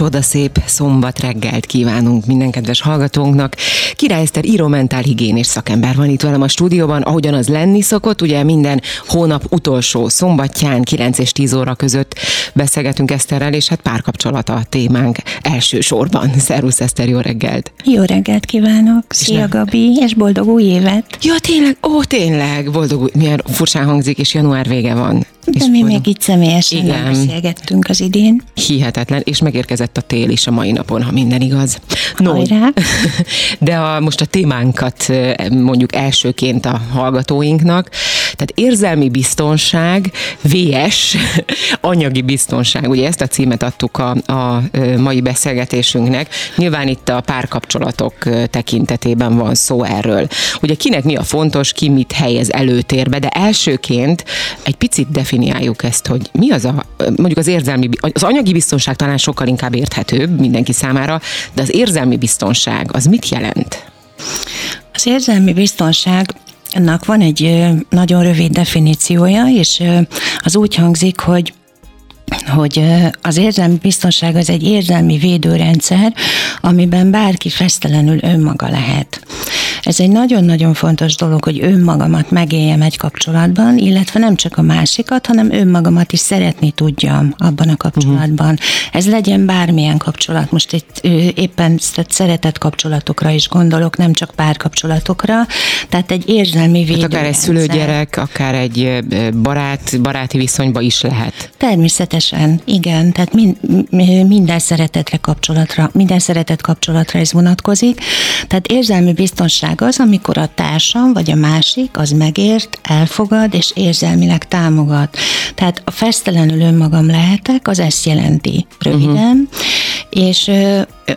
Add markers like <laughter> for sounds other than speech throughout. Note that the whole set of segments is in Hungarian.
Csodaszép szombat reggelt kívánunk minden kedves hallgatónknak. Király Eszter író és szakember van itt velem a stúdióban, ahogyan az lenni szokott, ugye minden hónap utolsó szombatján 9 és 10 óra között beszélgetünk Eszterrel, és hát párkapcsolata a témánk elsősorban. <laughs> Szervusz Eszter, jó reggelt! Jó reggelt kívánok! Szia Gabi, és boldog új évet! Ja, tényleg, ó, tényleg, boldog új, milyen furcsán hangzik, és január vége van. De és mi boldog... még itt személyesen Igen. beszélgettünk az idén. Hihetetlen, és megérkezett a tél is a mai napon, ha minden igaz. No, Hajrá. <laughs> de a, most a témánkat mondjuk elsőként a hallgatóinknak, tehát érzelmi biztonság, VS, <laughs> anyagi biztonság. Ugye ezt a címet adtuk a, a mai beszélgetésünknek. Nyilván itt a párkapcsolatok tekintetében van szó erről. Ugye kinek mi a fontos, ki mit helyez előtérbe, de elsőként egy picit definiáljuk ezt, hogy mi az a, mondjuk az érzelmi, az anyagi biztonság talán sokkal inkább érthetőbb mindenki számára, de az érzelmi biztonság az mit jelent? Az érzelmi biztonság ennek van egy nagyon rövid definíciója, és az úgy hangzik, hogy hogy az érzelmi biztonság az egy érzelmi védőrendszer, amiben bárki fesztelenül önmaga lehet. Ez egy nagyon-nagyon fontos dolog, hogy önmagamat megéljem egy kapcsolatban, illetve nem csak a másikat, hanem önmagamat is szeretni tudjam abban a kapcsolatban. Uh-huh. Ez legyen bármilyen kapcsolat. Most itt éppen szeretett kapcsolatokra is gondolok, nem csak párkapcsolatokra. Tehát egy érzelmi védő. Hát akár egy szülőgyerek, akár egy barát, baráti viszonyba is lehet. Természetesen, igen. Tehát mind, minden szeretetre kapcsolatra, minden szeretett kapcsolatra ez vonatkozik. Tehát érzelmi biztonság Barátság az, amikor a társam vagy a másik az megért, elfogad és érzelmileg támogat. Tehát a fesztelenül önmagam lehetek, az ezt jelenti röviden, uh-huh. és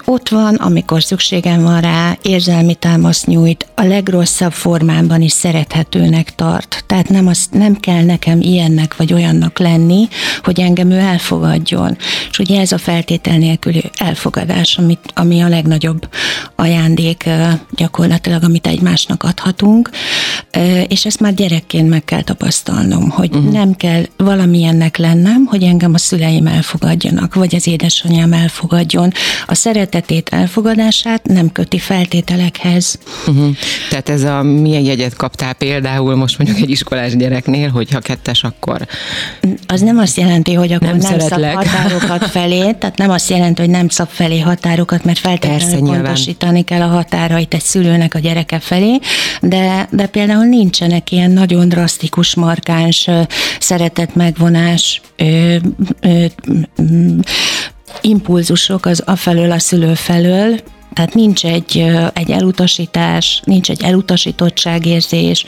ott van, amikor szükségem van rá, érzelmi támaszt nyújt, a legrosszabb formámban is szerethetőnek tart. Tehát nem, az, nem kell nekem ilyennek vagy olyannak lenni, hogy engem ő elfogadjon. És ugye ez a feltétel nélküli elfogadás, amit, ami a legnagyobb ajándék gyakorlatilag, amit egymásnak adhatunk, és ezt már gyerekként meg kell tapasztalnom, hogy uh-huh. nem kell valamilyennek lennem, hogy engem a szüleim elfogadjanak, vagy az édesanyám elfogadjon. A szeret szeretetét, elfogadását nem köti feltételekhez. Uh-huh. Tehát ez a milyen jegyet kaptál például most mondjuk egy iskolás gyereknél, hogyha kettes, akkor... Az nem azt jelenti, hogy akkor nem, nem szab határokat <laughs> felé, tehát nem azt jelenti, hogy nem szab felé határokat, mert feltétlenül Persze, pontosítani kell a határait egy szülőnek a gyereke felé, de, de például nincsenek ilyen nagyon drasztikus, markáns szeretet megvonás, impulzusok az afelől a szülő felől, tehát nincs egy, egy elutasítás, nincs egy elutasítottságérzés,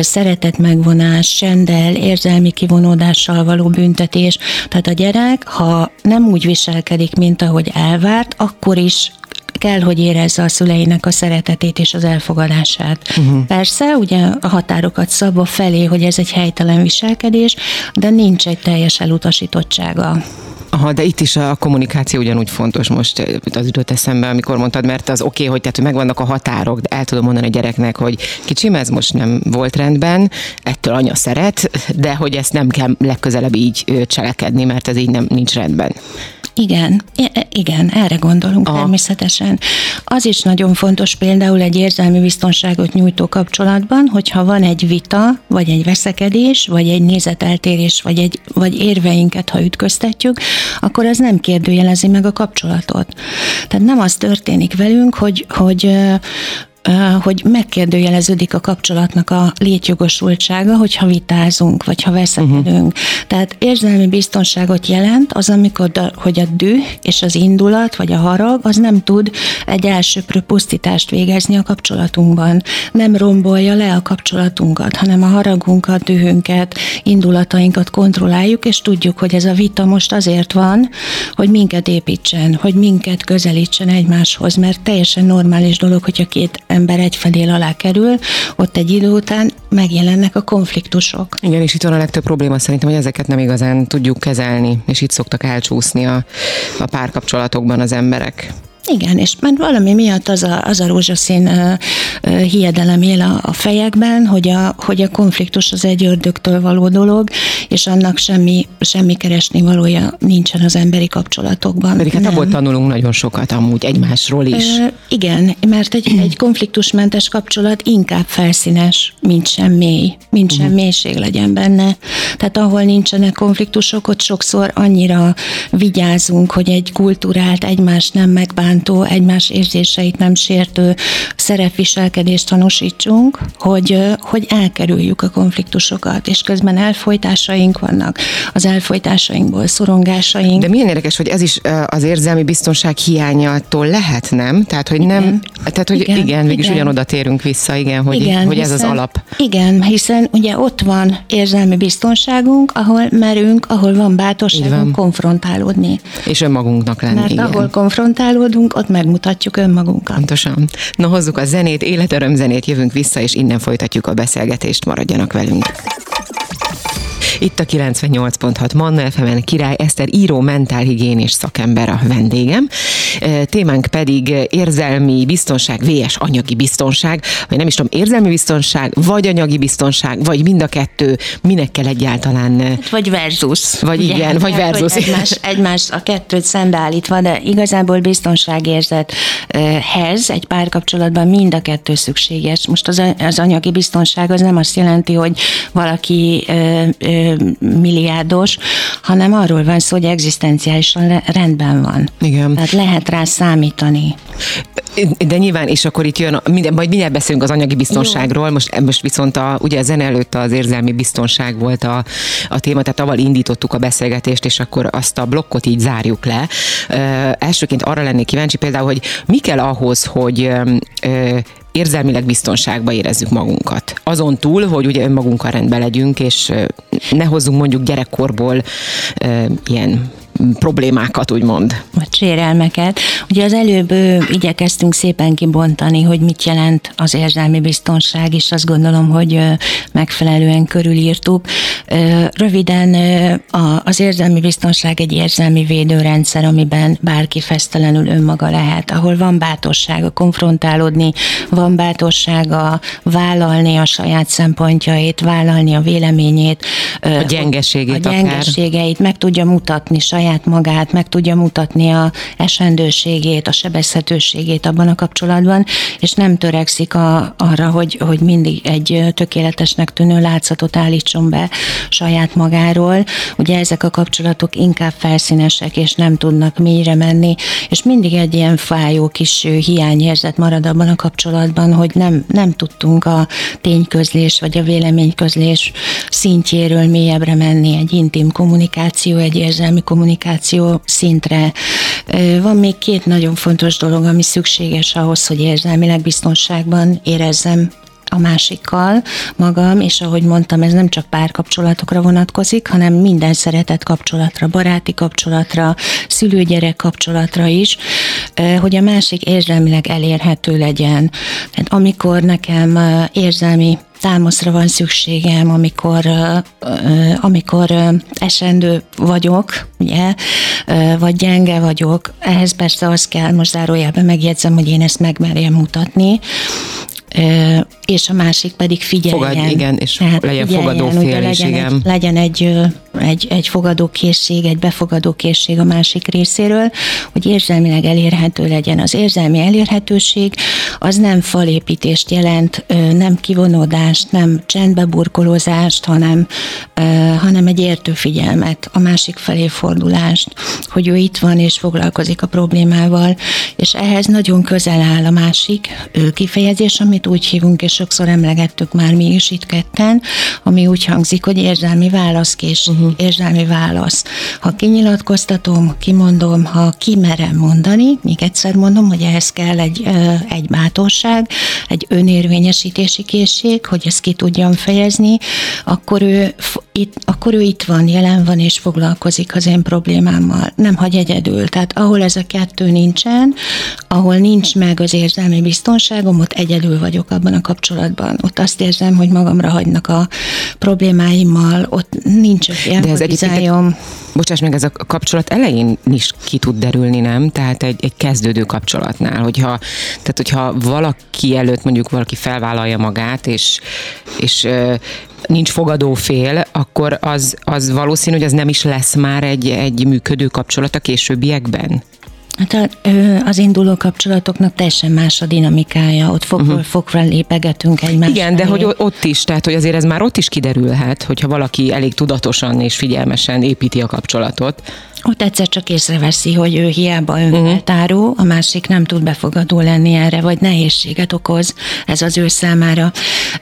szeretet megvonás, sendel, érzelmi kivonódással való büntetés. Tehát a gyerek, ha nem úgy viselkedik, mint ahogy elvárt, akkor is kell, hogy érezze a szüleinek a szeretetét és az elfogadását. Uh-huh. Persze, ugye a határokat szabva felé, hogy ez egy helytelen viselkedés, de nincs egy teljes elutasítottsága. Aha, de itt is a kommunikáció ugyanúgy fontos most, eh, az jutott eszembe, amikor mondtad, mert az oké, okay, hogy tehát hogy megvannak a határok, de el tudom mondani a gyereknek, hogy kicsim, ez most nem volt rendben, ettől anya szeret, de hogy ezt nem kell legközelebb így cselekedni, mert ez így nem nincs rendben. Igen, igen, erre gondolunk Aha. természetesen. Az is nagyon fontos például egy érzelmi biztonságot nyújtó kapcsolatban, hogyha van egy vita, vagy egy veszekedés, vagy egy nézeteltérés, vagy, egy, vagy érveinket, ha ütköztetjük, akkor az nem kérdőjelezi meg a kapcsolatot. Tehát nem az történik velünk, hogy, hogy hogy megkérdőjeleződik a kapcsolatnak a létjogosultsága, hogyha vitázunk, vagy ha veszekedünk. Uh-huh. Tehát érzelmi biztonságot jelent az, amikor a, hogy a düh és az indulat, vagy a harag, az nem tud egy elsőprő pusztítást végezni a kapcsolatunkban. Nem rombolja le a kapcsolatunkat, hanem a haragunkat, dühünket, indulatainkat kontrolláljuk, és tudjuk, hogy ez a vita most azért van, hogy minket építsen, hogy minket közelítsen egymáshoz, mert teljesen normális dolog, hogyha két ember egyfelé alá kerül, ott egy idő után megjelennek a konfliktusok. Igen, és itt van a legtöbb probléma szerintem, hogy ezeket nem igazán tudjuk kezelni, és itt szoktak elcsúszni a, a párkapcsolatokban az emberek. Igen, és mert valami miatt az a, az a rózsaszín uh, uh, hiedelem él a, a fejekben, hogy a, hogy a konfliktus az egy ördögtől való dolog, és annak semmi, semmi keresni valója nincsen az emberi kapcsolatokban. Pedig hát abból tanulunk nagyon sokat amúgy egymásról is. Uh, igen, mert egy, egy <clears throat> konfliktusmentes kapcsolat inkább felszínes, mint sem mély, mint sem uh-huh. mélység legyen benne. Tehát ahol nincsenek konfliktusok, ott sokszor annyira vigyázunk, hogy egy kultúrált, egymás nem megbántó, egymás érzéseit nem sértő szerepviselkedést tanúsítsunk, hogy, hogy elkerüljük a konfliktusokat, és közben elfolytásaink vannak, az elfolytásainkból szorongásaink. De milyen érdekes, hogy ez is az érzelmi biztonság hiányától lehet, nem? Tehát, hogy nem, igen. tehát, hogy igen, igen mégis igen. ugyanoda térünk vissza, igen, hogy, igen, hogy ez hiszen, az alap. Igen, hiszen ugye ott van érzelmi biztonságunk, ahol merünk, ahol van bátorságunk konfrontálódni. És önmagunknak lenni, Mert igen. ahol konfrontálódunk, ott megmutatjuk önmagunkat. Pontosan. Na hozzuk a zenét, életörömzenét, jövünk vissza, és innen folytatjuk a beszélgetést, maradjanak velünk. Itt a 98.6 Manna fm Király Eszter író mentálhigiénés szakember a vendégem. Témánk pedig érzelmi biztonság, VS anyagi biztonság, vagy nem is tudom, érzelmi biztonság, vagy anyagi biztonság, vagy mind a kettő, minek kell egyáltalán. Hát, vagy versus. Vagy ugye, igen, vagy versus. Egymás, egymás a kettőt szembeállítva, de igazából biztonságérzethez egy párkapcsolatban mind a kettő szükséges. Most az, az anyagi biztonság az nem azt jelenti, hogy valaki ö, ö, milliárdos, hanem arról van szó, hogy egzisztenciálisan rendben van. Igen. Tehát lehet rá számítani. De nyilván, és akkor itt jön, minden, majd mindjárt beszélünk az anyagi biztonságról, most, most viszont a, ugye a zene előtt az érzelmi biztonság volt a, a téma, tehát avval indítottuk a beszélgetést, és akkor azt a blokkot így zárjuk le. Ö, elsőként arra lennék kíváncsi például, hogy mi kell ahhoz, hogy ö, érzelmileg biztonságba érezzük magunkat. Azon túl, hogy ugye önmagunkkal rendben legyünk, és ne hozzunk mondjuk gyerekkorból e, ilyen problémákat, úgymond. Vagy sérelmeket. Ugye az előbb igyekeztünk szépen kibontani, hogy mit jelent az érzelmi biztonság, és azt gondolom, hogy megfelelően körülírtuk. Röviden az érzelmi biztonság egy érzelmi védőrendszer, amiben bárki fesztelenül önmaga lehet, ahol van bátorsága konfrontálódni, van bátorsága vállalni a saját szempontjait, vállalni a véleményét, a gyengeségét, a gyengeségeit, akár. meg tudja mutatni saját saját magát, meg tudja mutatni a esendőségét, a sebezhetőségét abban a kapcsolatban, és nem törekszik a, arra, hogy, hogy mindig egy tökéletesnek tűnő látszatot állítson be saját magáról. Ugye ezek a kapcsolatok inkább felszínesek, és nem tudnak mélyre menni, és mindig egy ilyen fájó kis hiányérzet marad abban a kapcsolatban, hogy nem, nem tudtunk a tényközlés vagy a véleményközlés szintjéről mélyebbre menni, egy intim kommunikáció, egy érzelmi kommunikáció, kommunikáció szintre. Van még két nagyon fontos dolog, ami szükséges ahhoz, hogy érzelmileg biztonságban érezzem a másikkal magam, és ahogy mondtam, ez nem csak párkapcsolatokra vonatkozik, hanem minden szeretett kapcsolatra, baráti kapcsolatra, szülőgyerek kapcsolatra is, hogy a másik érzelmileg elérhető legyen. Tehát amikor nekem érzelmi támaszra van szükségem, amikor, amikor esendő vagyok, ugye, vagy gyenge vagyok. Ehhez persze az kell, most zárójában megjegyzem, hogy én ezt megmerjem mutatni, és a másik pedig figyeljen. Fogad, igen, és Tehát legyen fogadó fél legyen, igen. Egy, legyen egy, egy, egy fogadókészség, egy befogadókészség a másik részéről, hogy érzelmileg elérhető legyen. Az érzelmi elérhetőség az nem falépítést jelent, nem kivonódást, nem csendbeburkolózást, hanem, hanem egy értő figyelmet, a másik felé fordulást, hogy ő itt van és foglalkozik a problémával, és ehhez nagyon közel áll a másik kifejezés, amit úgy hívunk, és sokszor emlegettük már mi is itt ketten, ami úgy hangzik, hogy érzelmi válaszkés, uh-huh. érzelmi válasz. Ha kinyilatkoztatom, kimondom, ha kimerem mondani, még egyszer mondom, hogy ehhez kell egy, egy bátorság, egy önérvényesítési készség, hogy ezt ki tudjam fejezni, akkor ő, itt, akkor ő itt van, jelen van és foglalkozik az én problémámmal. Nem hagy egyedül. Tehát ahol ez a kettő nincsen, ahol nincs meg az érzelmi biztonságom, ott egyedül vagyok abban a kapcsolatban. Ott azt érzem, hogy magamra hagynak a problémáimmal, ott nincs olyan De ez egyébként, bocsáss meg, ez a kapcsolat elején is ki tud derülni, nem? Tehát egy, egy kezdődő kapcsolatnál, hogyha, tehát hogyha valaki előtt mondjuk valaki felvállalja magát, és, és nincs fogadó fél, akkor az, az valószínű, hogy az nem is lesz már egy, egy működő kapcsolat a későbbiekben? Hát az induló kapcsolatoknak teljesen más a dinamikája, ott fokról uh-huh. fokra lépegetünk egymás Igen, de hogy ott is, tehát hogy azért ez már ott is kiderülhet, hogyha valaki elég tudatosan és figyelmesen építi a kapcsolatot. Ott egyszer csak észreveszi, hogy ő hiába önfeltáró, uh-huh. a másik nem tud befogadó lenni erre, vagy nehézséget okoz ez az ő számára.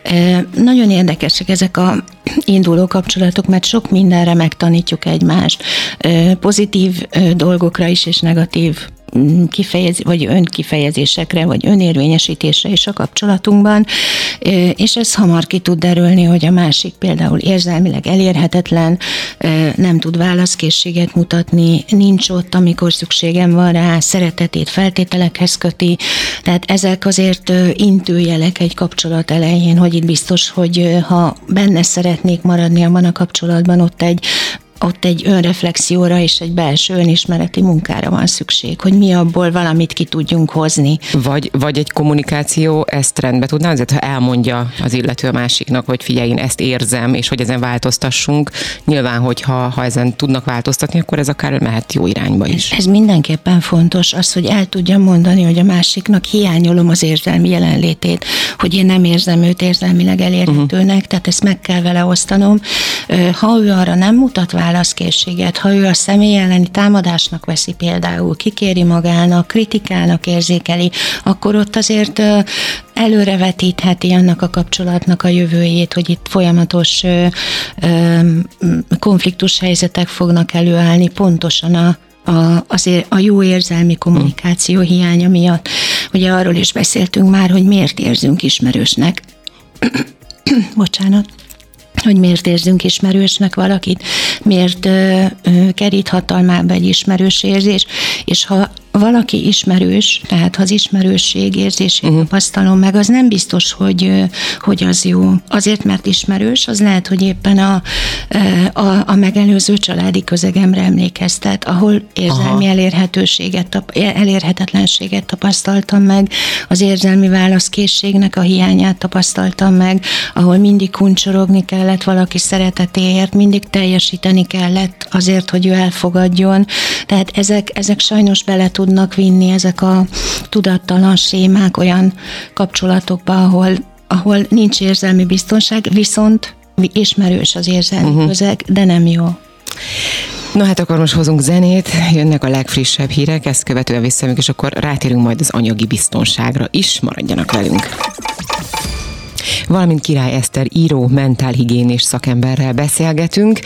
E, nagyon érdekesek ezek a induló kapcsolatok, mert sok mindenre megtanítjuk egymást. E, pozitív dolgokra is, és negatív kifejez, vagy önkifejezésekre, vagy önérvényesítésre is a kapcsolatunkban, és ez hamar ki tud derülni, hogy a másik például érzelmileg elérhetetlen, nem tud válaszkészséget mutatni, nincs ott, amikor szükségem van rá, szeretetét feltételekhez köti, tehát ezek azért intőjelek egy kapcsolat elején, hogy itt biztos, hogy ha benne szeretnék maradni abban a kapcsolatban, ott egy ott egy önreflexióra és egy belső önismereti munkára van szükség, hogy mi abból valamit ki tudjunk hozni. Vagy, vagy egy kommunikáció ezt rendbe tudná, azért ha elmondja az illető a másiknak, hogy figyelj, én ezt érzem, és hogy ezen változtassunk. Nyilván, hogyha ha ezen tudnak változtatni, akkor ez akár mehet jó irányba is. Ez, ez mindenképpen fontos, az, hogy el tudjam mondani, hogy a másiknak hiányolom az érzelmi jelenlétét, hogy én nem érzem őt érzelmileg elérhetőnek, uh-huh. tehát ezt meg kell vele osztanom. Ha ő arra nem mutat válaszkészséget, ha ő a személy elleni támadásnak veszi például, kikéri magának, kritikának érzékeli, akkor ott azért előrevetítheti annak a kapcsolatnak a jövőjét, hogy itt folyamatos konfliktus helyzetek fognak előállni pontosan a a, azért a jó érzelmi kommunikáció hiánya miatt. Ugye arról is beszéltünk már, hogy miért érzünk ismerősnek. <coughs> Bocsánat hogy miért érzünk ismerősnek valakit, miért ö, ö, kerít egy ismerős érzés, és ha valaki ismerős, tehát ha az ismerősség érzését uh-huh. tapasztalom meg, az nem biztos, hogy, hogy az jó. Azért, mert ismerős, az lehet, hogy éppen a, a, a megelőző családi közegemre emlékeztet, ahol érzelmi Aha. elérhetőséget, elérhetetlenséget tapasztaltam meg, az érzelmi válaszkészségnek a hiányát tapasztaltam meg, ahol mindig kuncsorogni kellett valaki szeretetéért, mindig teljesíteni kellett azért, hogy ő elfogadjon. Tehát ezek, ezek sajnos bele tudnak vinni ezek a tudattalan sémák olyan kapcsolatokba, ahol, ahol nincs érzelmi biztonság, viszont ismerős az érzelmi uh-huh. közeg, de nem jó. Na hát akkor most hozunk zenét, jönnek a legfrissebb hírek, ezt követően visszamegyünk, és akkor rátérünk majd az anyagi biztonságra is, maradjanak velünk valamint Király Eszter író, mentálhigiénés szakemberrel beszélgetünk.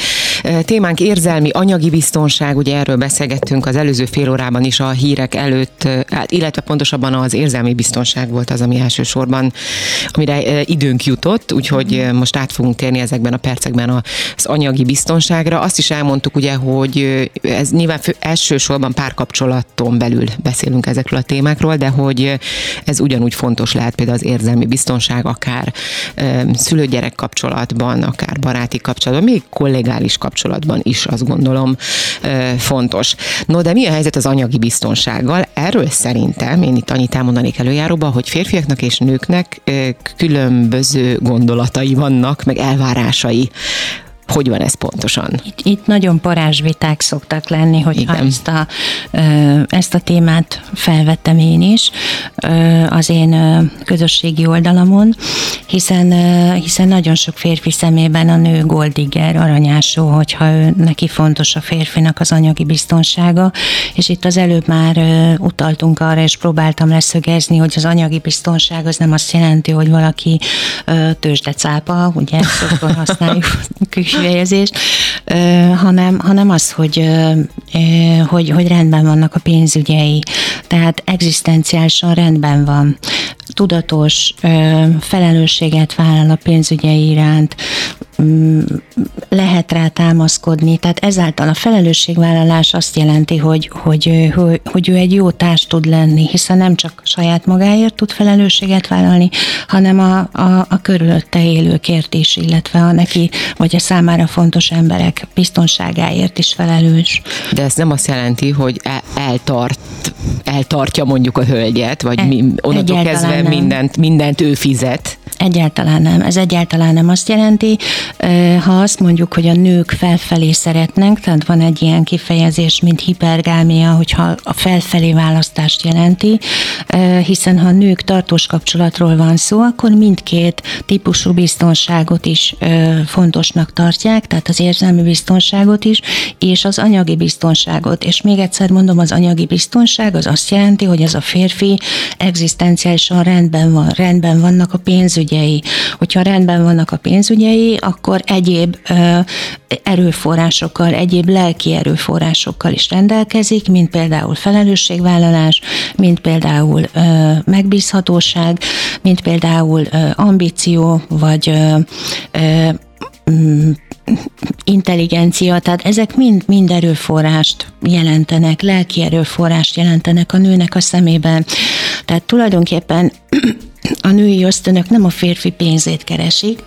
Témánk érzelmi, anyagi biztonság, ugye erről beszélgettünk az előző fél órában is a hírek előtt, hát, illetve pontosabban az érzelmi biztonság volt az, ami elsősorban, amire időnk jutott, úgyhogy most át fogunk térni ezekben a percekben az anyagi biztonságra. Azt is elmondtuk ugye, hogy ez nyilván fő, elsősorban párkapcsolaton belül beszélünk ezekről a témákról, de hogy ez ugyanúgy fontos lehet például az érzelmi biztonság, akár szülő-gyerek kapcsolatban, akár baráti kapcsolatban, még kollégális kapcsolatban is azt gondolom fontos. No, de mi a helyzet az anyagi biztonsággal? Erről szerintem én itt annyit elmondanék előjáróba, hogy férfiaknak és nőknek különböző gondolatai vannak, meg elvárásai hogy van ez pontosan? Itt, itt nagyon parázsviták szoktak lenni, hogyha ezt a, ezt a témát felvettem én is az én közösségi oldalamon, hiszen, hiszen nagyon sok férfi szemében a nő goldigger, aranyásó, hogyha ő, neki fontos a férfinak az anyagi biztonsága, és itt az előbb már utaltunk arra, és próbáltam leszögezni, hogy az anyagi biztonság az nem azt jelenti, hogy valaki tőzsdecápa, ugye szokton használjuk <laughs> kifejezést, hanem, hanem az, hogy, hogy, hogy rendben vannak a pénzügyei, tehát egzisztenciálisan rendben van. Tudatos felelősséget vállal a pénzügyei iránt, lehet rá támaszkodni, tehát ezáltal a felelősségvállalás azt jelenti, hogy, hogy, hogy, hogy ő egy jó társ tud lenni, hiszen nem csak saját magáért tud felelősséget vállalni, hanem a, a, a körülötte élőkért is, illetve a neki vagy a számára fontos emberek biztonságáért is felelős. De ez nem azt jelenti, hogy el, eltart, eltartja mondjuk a hölgyet, vagy e, mi, onnantól kezdve mindent, mindent ő fizet. Egyáltalán nem. Ez egyáltalán nem azt jelenti, ha azt mondjuk, hogy a nők felfelé szeretnek, tehát van egy ilyen kifejezés, mint hipergámia, hogyha a felfelé választást jelenti, hiszen ha a nők tartós kapcsolatról van szó, akkor mindkét típusú biztonságot is fontosnak tartják, tehát az érzelmi biztonságot is, és az anyagi biztonságot. És még egyszer mondom, az anyagi biztonság az azt jelenti, hogy ez a férfi egzisztenciálisan rendben van, rendben vannak a pénzügyei. Hogyha rendben vannak a pénzügyei, akkor egyéb erőforrásokkal, egyéb lelki erőforrásokkal is rendelkezik, mint például felelősségvállalás, mint például megbízhatóság, mint például ambíció, vagy intelligencia, tehát ezek mind, mind erőforrást jelentenek, lelki erőforrást jelentenek a nőnek a szemében. Tehát tulajdonképpen a női ösztönök nem a férfi pénzét keresik,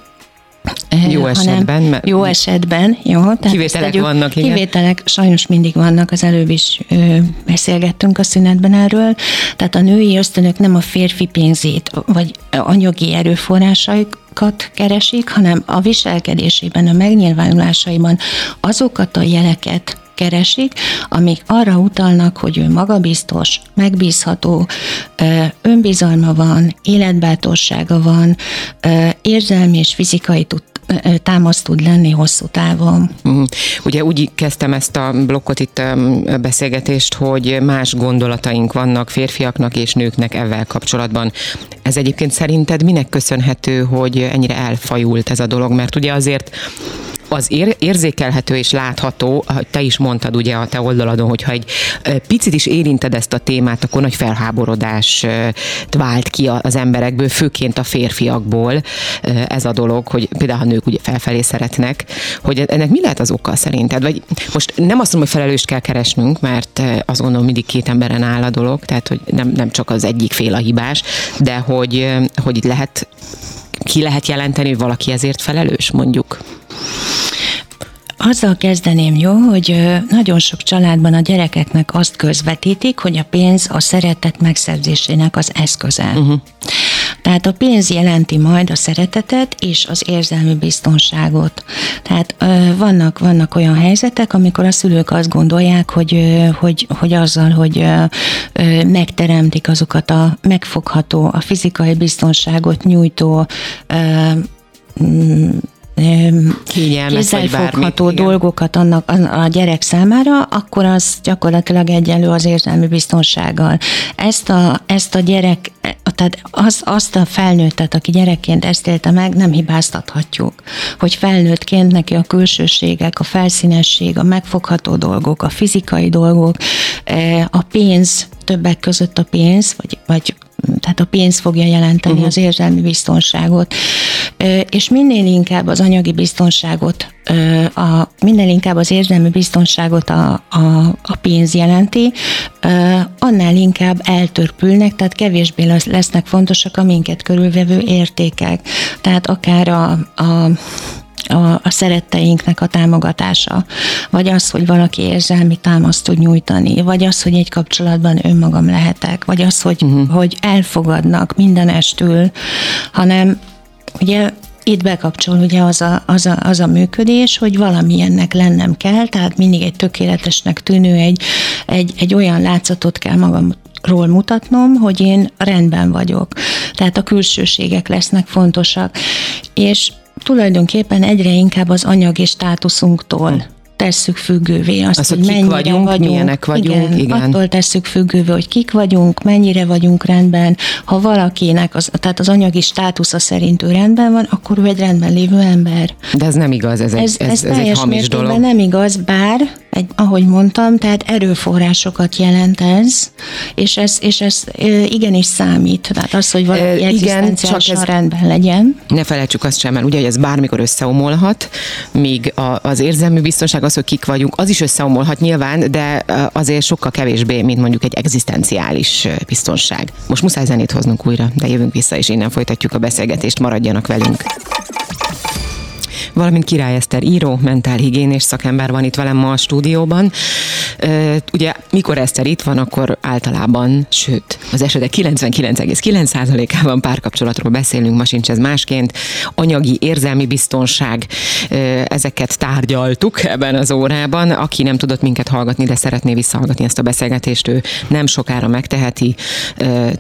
jó esetben. Jó esetben, jó. Tehát kivételek tegyük, vannak, igen. Kivételek sajnos mindig vannak, az előbb is ö, beszélgettünk a szünetben erről. Tehát a női ösztönök nem a férfi pénzét, vagy anyagi erőforrásaikat keresik, hanem a viselkedésében, a megnyilvánulásaiban azokat a jeleket keresik, amik arra utalnak, hogy ő magabiztos, megbízható, önbizalma van, életbátorsága van, érzelmi és fizikai tud támaszt tud lenni hosszú távon. Uh-huh. Ugye úgy kezdtem ezt a blokkot itt a beszélgetést, hogy más gondolataink vannak férfiaknak és nőknek ezzel kapcsolatban. Ez egyébként szerinted minek köszönhető, hogy ennyire elfajult ez a dolog? Mert ugye azért az ér, érzékelhető és látható, te is mondtad ugye a te oldaladon, hogyha egy picit is érinted ezt a témát, akkor nagy felháborodás vált ki az emberekből, főként a férfiakból ez a dolog, hogy például a nők ugye felfelé szeretnek, hogy ennek mi lehet az oka szerinted? Vagy most nem azt mondom, hogy felelőst kell keresnünk, mert azt gondolom mindig két emberen áll a dolog, tehát hogy nem, nem csak az egyik fél a hibás, de hogy, hogy itt lehet ki lehet jelenteni, hogy valaki ezért felelős, mondjuk? Azzal kezdeném, jó, hogy nagyon sok családban a gyerekeknek azt közvetítik, hogy a pénz a szeretet megszerzésének az eszköze. Uh-huh. Tehát a pénz jelenti majd a szeretetet és az érzelmi biztonságot. Tehát vannak, vannak olyan helyzetek, amikor a szülők azt gondolják, hogy, hogy, hogy azzal, hogy megteremtik azokat a megfogható, a fizikai biztonságot nyújtó kézzelfogható dolgokat annak a gyerek számára, akkor az gyakorlatilag egyenlő az érzelmi biztonsággal. Ezt a, ezt a gyerek, tehát az, azt a felnőttet, aki gyerekként ezt élte meg, nem hibáztathatjuk. Hogy felnőttként neki a külsőségek, a felszínesség, a megfogható dolgok, a fizikai dolgok, a pénz, többek között a pénz, vagy, vagy tehát a pénz fogja jelenteni uh-huh. az érzelmi biztonságot, és minél inkább az anyagi biztonságot, a, minél inkább az érzelmi biztonságot a, a, a pénz jelenti, annál inkább eltörpülnek, tehát kevésbé lesznek fontosak a minket körülvevő értékek. Tehát akár a, a a, a szeretteinknek a támogatása, vagy az, hogy valaki érzelmi támaszt tud nyújtani, vagy az, hogy egy kapcsolatban önmagam lehetek, vagy az, hogy, uh-huh. hogy elfogadnak mindenestül, hanem ugye itt bekapcsol ugye az a, az, a, az a működés, hogy valamilyennek lennem kell, tehát mindig egy tökéletesnek tűnő, egy, egy, egy olyan látszatot kell magam ról mutatnom, hogy én rendben vagyok. Tehát a külsőségek lesznek fontosak. És tulajdonképpen egyre inkább az anyagi státuszunktól tesszük függővé azt, az, hogy, hogy mennyire vagyunk, vagyunk, milyenek vagyunk, igen, igen. Attól tesszük függővé, hogy kik vagyunk, mennyire vagyunk rendben. Ha valakinek, az, tehát az anyagi státusza szerint ő rendben van, akkor ő egy rendben lévő ember. De ez nem igaz, ez, Ez, egy, ez, ez, ez egy hamis dolog. nem igaz, bár, egy, ahogy mondtam, tehát erőforrásokat jelent ez, és ez, és ez igenis számít. Tehát az, hogy valaki e, igen, csak ez rendben legyen. Ne felejtsük azt sem el, ugye, hogy ez bármikor összeomolhat, míg a, az érzelmi biztonság, az, hogy kik vagyunk, az is összeomolhat nyilván, de azért sokkal kevésbé, mint mondjuk egy egzisztenciális biztonság. Most muszáj zenét hoznunk újra, de jövünk vissza, és innen folytatjuk a beszélgetést, maradjanak velünk valamint Király Eszter író, mentálhigiénés szakember van itt velem ma a stúdióban. Ugye, mikor Eszter itt van, akkor általában, sőt, az esetek 99,9%-ában párkapcsolatról beszélünk, ma sincs ez másként. Anyagi, érzelmi biztonság, ezeket tárgyaltuk ebben az órában. Aki nem tudott minket hallgatni, de szeretné visszahallgatni ezt a beszélgetést, ő nem sokára megteheti.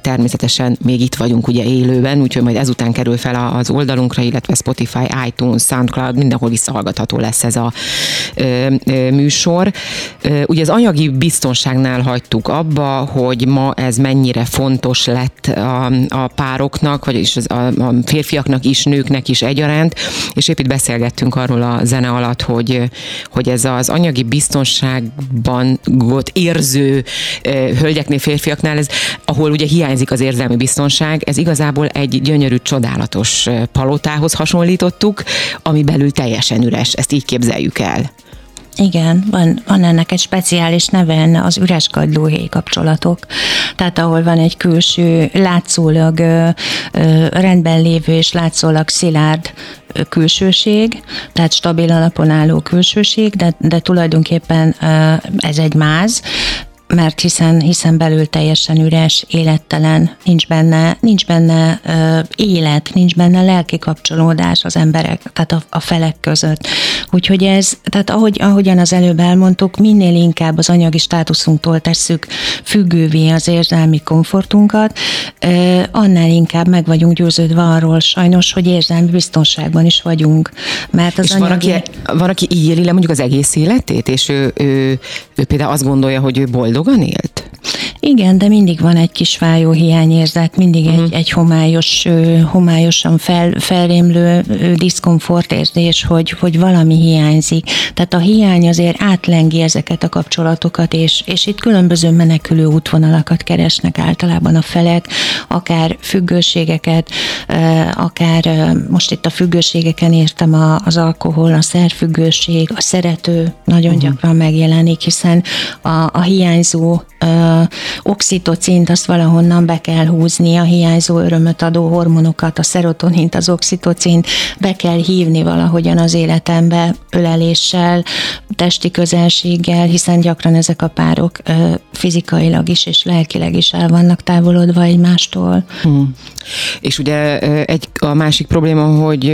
Természetesen még itt vagyunk ugye élőben, úgyhogy majd ezután kerül fel az oldalunkra, illetve Spotify, iTunes, SoundCloud, mindenhol visszahallgatható lesz ez a ö, ö, műsor. Ö, ugye az anyagi biztonságnál hagytuk abba, hogy ma ez mennyire fontos lett a, a pároknak, vagyis az, a, a férfiaknak is, nőknek is egyaránt, és épp itt beszélgettünk arról a zene alatt, hogy, hogy ez az anyagi biztonságban volt érző hölgyeknél, férfiaknál, ez, ahol ugye hiányzik az érzelmi biztonság, ez igazából egy gyönyörű, csodálatos palotához hasonlítottuk, ami belül teljesen üres. Ezt így képzeljük el. Igen, van, van ennek egy speciális neve, az üres kagylóhéj kapcsolatok. Tehát ahol van egy külső, látszólag ö, ö, rendben lévő és látszólag szilárd külsőség, tehát stabil alapon álló külsőség, de, de tulajdonképpen ez egy máz, mert hiszen, hiszen belül teljesen üres, élettelen, nincs benne, nincs benne ö, élet, nincs benne lelki kapcsolódás az emberek, tehát a, a felek között. Úgyhogy ez, tehát ahogy, ahogyan az előbb elmondtuk, minél inkább az anyagi státuszunktól tesszük függővé az érzelmi komfortunkat, ö, annál inkább meg vagyunk győződve arról sajnos, hogy érzelmi biztonságban is vagyunk. Mert az és anyagi... van, aki, van, aki így éli le mondjuk az egész életét, és ő, ő, ő például azt gondolja, hogy ő boldog boldogan élt? Igen, de mindig van egy kis fájó hiányérzet, mindig uh-huh. egy, mhm. egy homályos, homályosan fel, felrémlő diszkomfortérzés, hogy, hogy valami hiányzik. Tehát a hiány azért átlengi ezeket a kapcsolatokat, és, és itt különböző menekülő útvonalakat keresnek általában a felek, akár függőségeket, akár most itt a függőségeken értem az alkohol, a szerfüggőség, a szerető nagyon uh-huh. gyakran megjelenik, hiszen a, a hiányzó oxitocint azt valahonnan be kell húzni, a hiányzó örömöt adó hormonokat, a szerotonint, az oxitocint. Be kell hívni valahogyan az életembe öleléssel, testi közelséggel, hiszen gyakran ezek a párok fizikailag is és lelkileg is el vannak távolodva egymástól. Hmm. És ugye egy, a másik probléma, hogy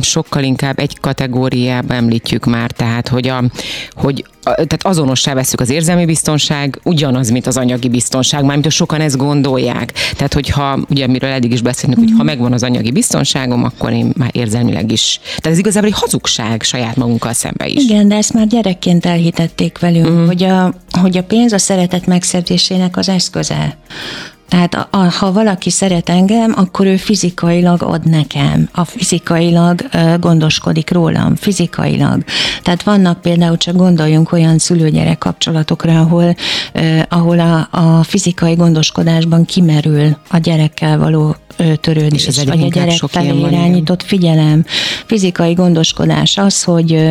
sokkal inkább egy kategóriába említjük már, tehát hogy, a, hogy tehát azonossá veszük az érzelmi biztonság, ugyanaz, mint az anyagi biztonság, mármint hogy sokan ezt gondolják. Tehát, hogyha, ugye, amiről eddig is beszélünk, hogy ha mhm. megvan az anyagi biztonságom, akkor én már érzelmileg is. Tehát ez igazából egy hazugság saját magunkkal szembe is. Igen, de ezt már gyerekként elhitették velünk, mm. hogy, a, hogy a pénz a szeretet megszerzésének az eszköze. Tehát a, a, ha valaki szeret engem, akkor ő fizikailag ad nekem, a fizikailag uh, gondoskodik rólam, fizikailag. Tehát vannak például, csak gondoljunk olyan szülőgyerek kapcsolatokra, ahol, uh, ahol a, a fizikai gondoskodásban kimerül a gyerekkel való törődés, és vagy a gyerek felé irányított figyelem, fizikai gondoskodás az, hogy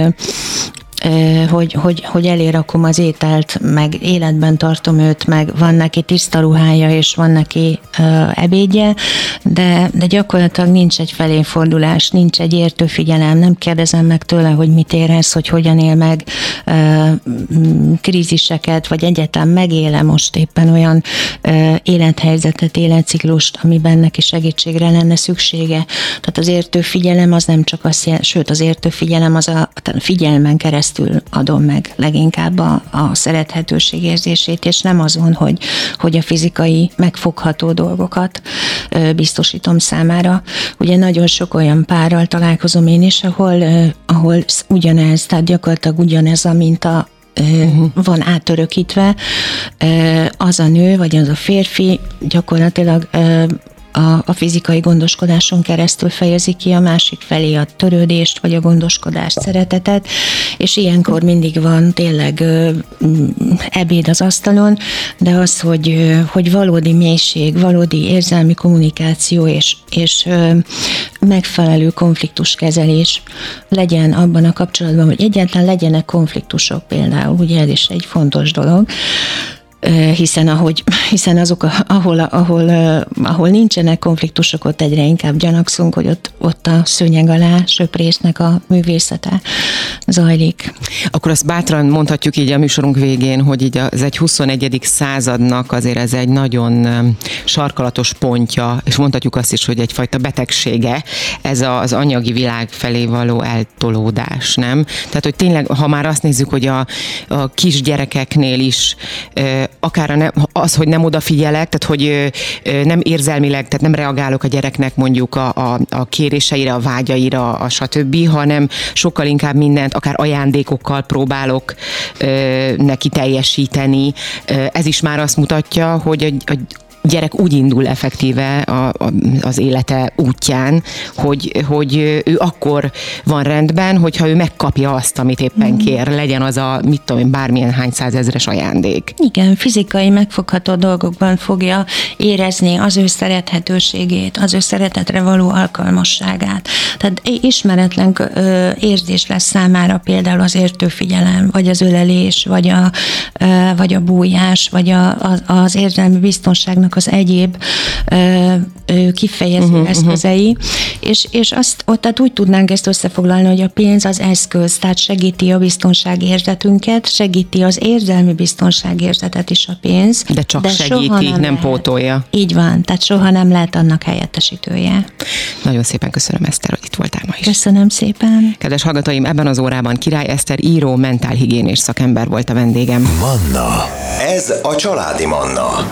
hogy, hogy, hogy elérakom az ételt, meg életben tartom őt, meg van neki tiszta ruhája, és van neki uh, ebédje, de, de gyakorlatilag nincs egy feléfordulás, nincs egy értő figyelem, nem kérdezem meg tőle, hogy mit érez, hogy hogyan él meg uh, kríziseket, vagy egyetem megéle most éppen olyan élethelyzetet, életciklust, amiben neki segítségre lenne szüksége. Tehát az értő figyelem az nem csak azt jelenti, sőt az értő figyelem az a figyelmen keresztül keresztül adom meg leginkább a, a szerethetőség érzését, és nem azon, hogy, hogy a fizikai megfogható dolgokat biztosítom számára. Ugye nagyon sok olyan párral találkozom én is, ahol, ahol ugyanez, tehát gyakorlatilag ugyanez a minta uh-huh. van átörökítve, az a nő, vagy az a férfi gyakorlatilag a, a fizikai gondoskodáson keresztül fejezi ki a másik felé a törődést, vagy a gondoskodást, szeretetet, és ilyenkor mindig van tényleg ö, ebéd az asztalon, de az, hogy, ö, hogy valódi mélység, valódi érzelmi kommunikáció és, és ö, megfelelő konfliktuskezelés legyen abban a kapcsolatban, hogy egyáltalán legyenek konfliktusok például, ugye ez is egy fontos dolog, hiszen, ahogy, hiszen azok, ahol, ahol, ahol nincsenek konfliktusok, ott egyre inkább gyanakszunk, hogy ott, ott a szőnyeg alá söprésznek a művészete zajlik. Akkor azt bátran mondhatjuk így a műsorunk végén, hogy így az egy 21. századnak azért ez egy nagyon sarkalatos pontja, és mondhatjuk azt is, hogy egyfajta betegsége, ez az anyagi világ felé való eltolódás, nem? Tehát, hogy tényleg, ha már azt nézzük, hogy a, a kisgyerekeknél is akár a ne, az, hogy nem odafigyelek, tehát hogy nem érzelmileg, tehát nem reagálok a gyereknek mondjuk a, a, a kéréseire, a vágyaira, a stb., hanem sokkal inkább mindent, akár ajándékokkal próbálok neki teljesíteni. Ez is már azt mutatja, hogy a, a, gyerek úgy indul effektíve a, a, az élete útján, hogy, hogy ő akkor van rendben, hogyha ő megkapja azt, amit éppen mm. kér, legyen az a, mit tudom én, bármilyen hány százezres ajándék. Igen, fizikai megfogható dolgokban fogja érezni az ő szerethetőségét, az ő szeretetre való alkalmasságát. Tehát ismeretlen érzés lesz számára például az értőfigyelem, vagy az ölelés, vagy a, vagy a bújás, vagy a, az érzelmi biztonságnak az egyéb kifejező uh-huh, eszközei, uh-huh. és, és azt ott tehát úgy tudnánk ezt összefoglalni, hogy a pénz az eszköz, tehát segíti a biztonságérzetünket, segíti az érzelmi biztonságérzetet is a pénz. De csak de segíti, nem, nem pótolja. Így van, tehát soha nem lehet annak helyettesítője. Nagyon szépen köszönöm, Eszter, hogy itt voltál ma is. Köszönöm szépen. Kedves hallgatóim, ebben az órában Király Eszter író, mentálhigiénés szakember volt a vendégem. Manna. Ez a családi Manna.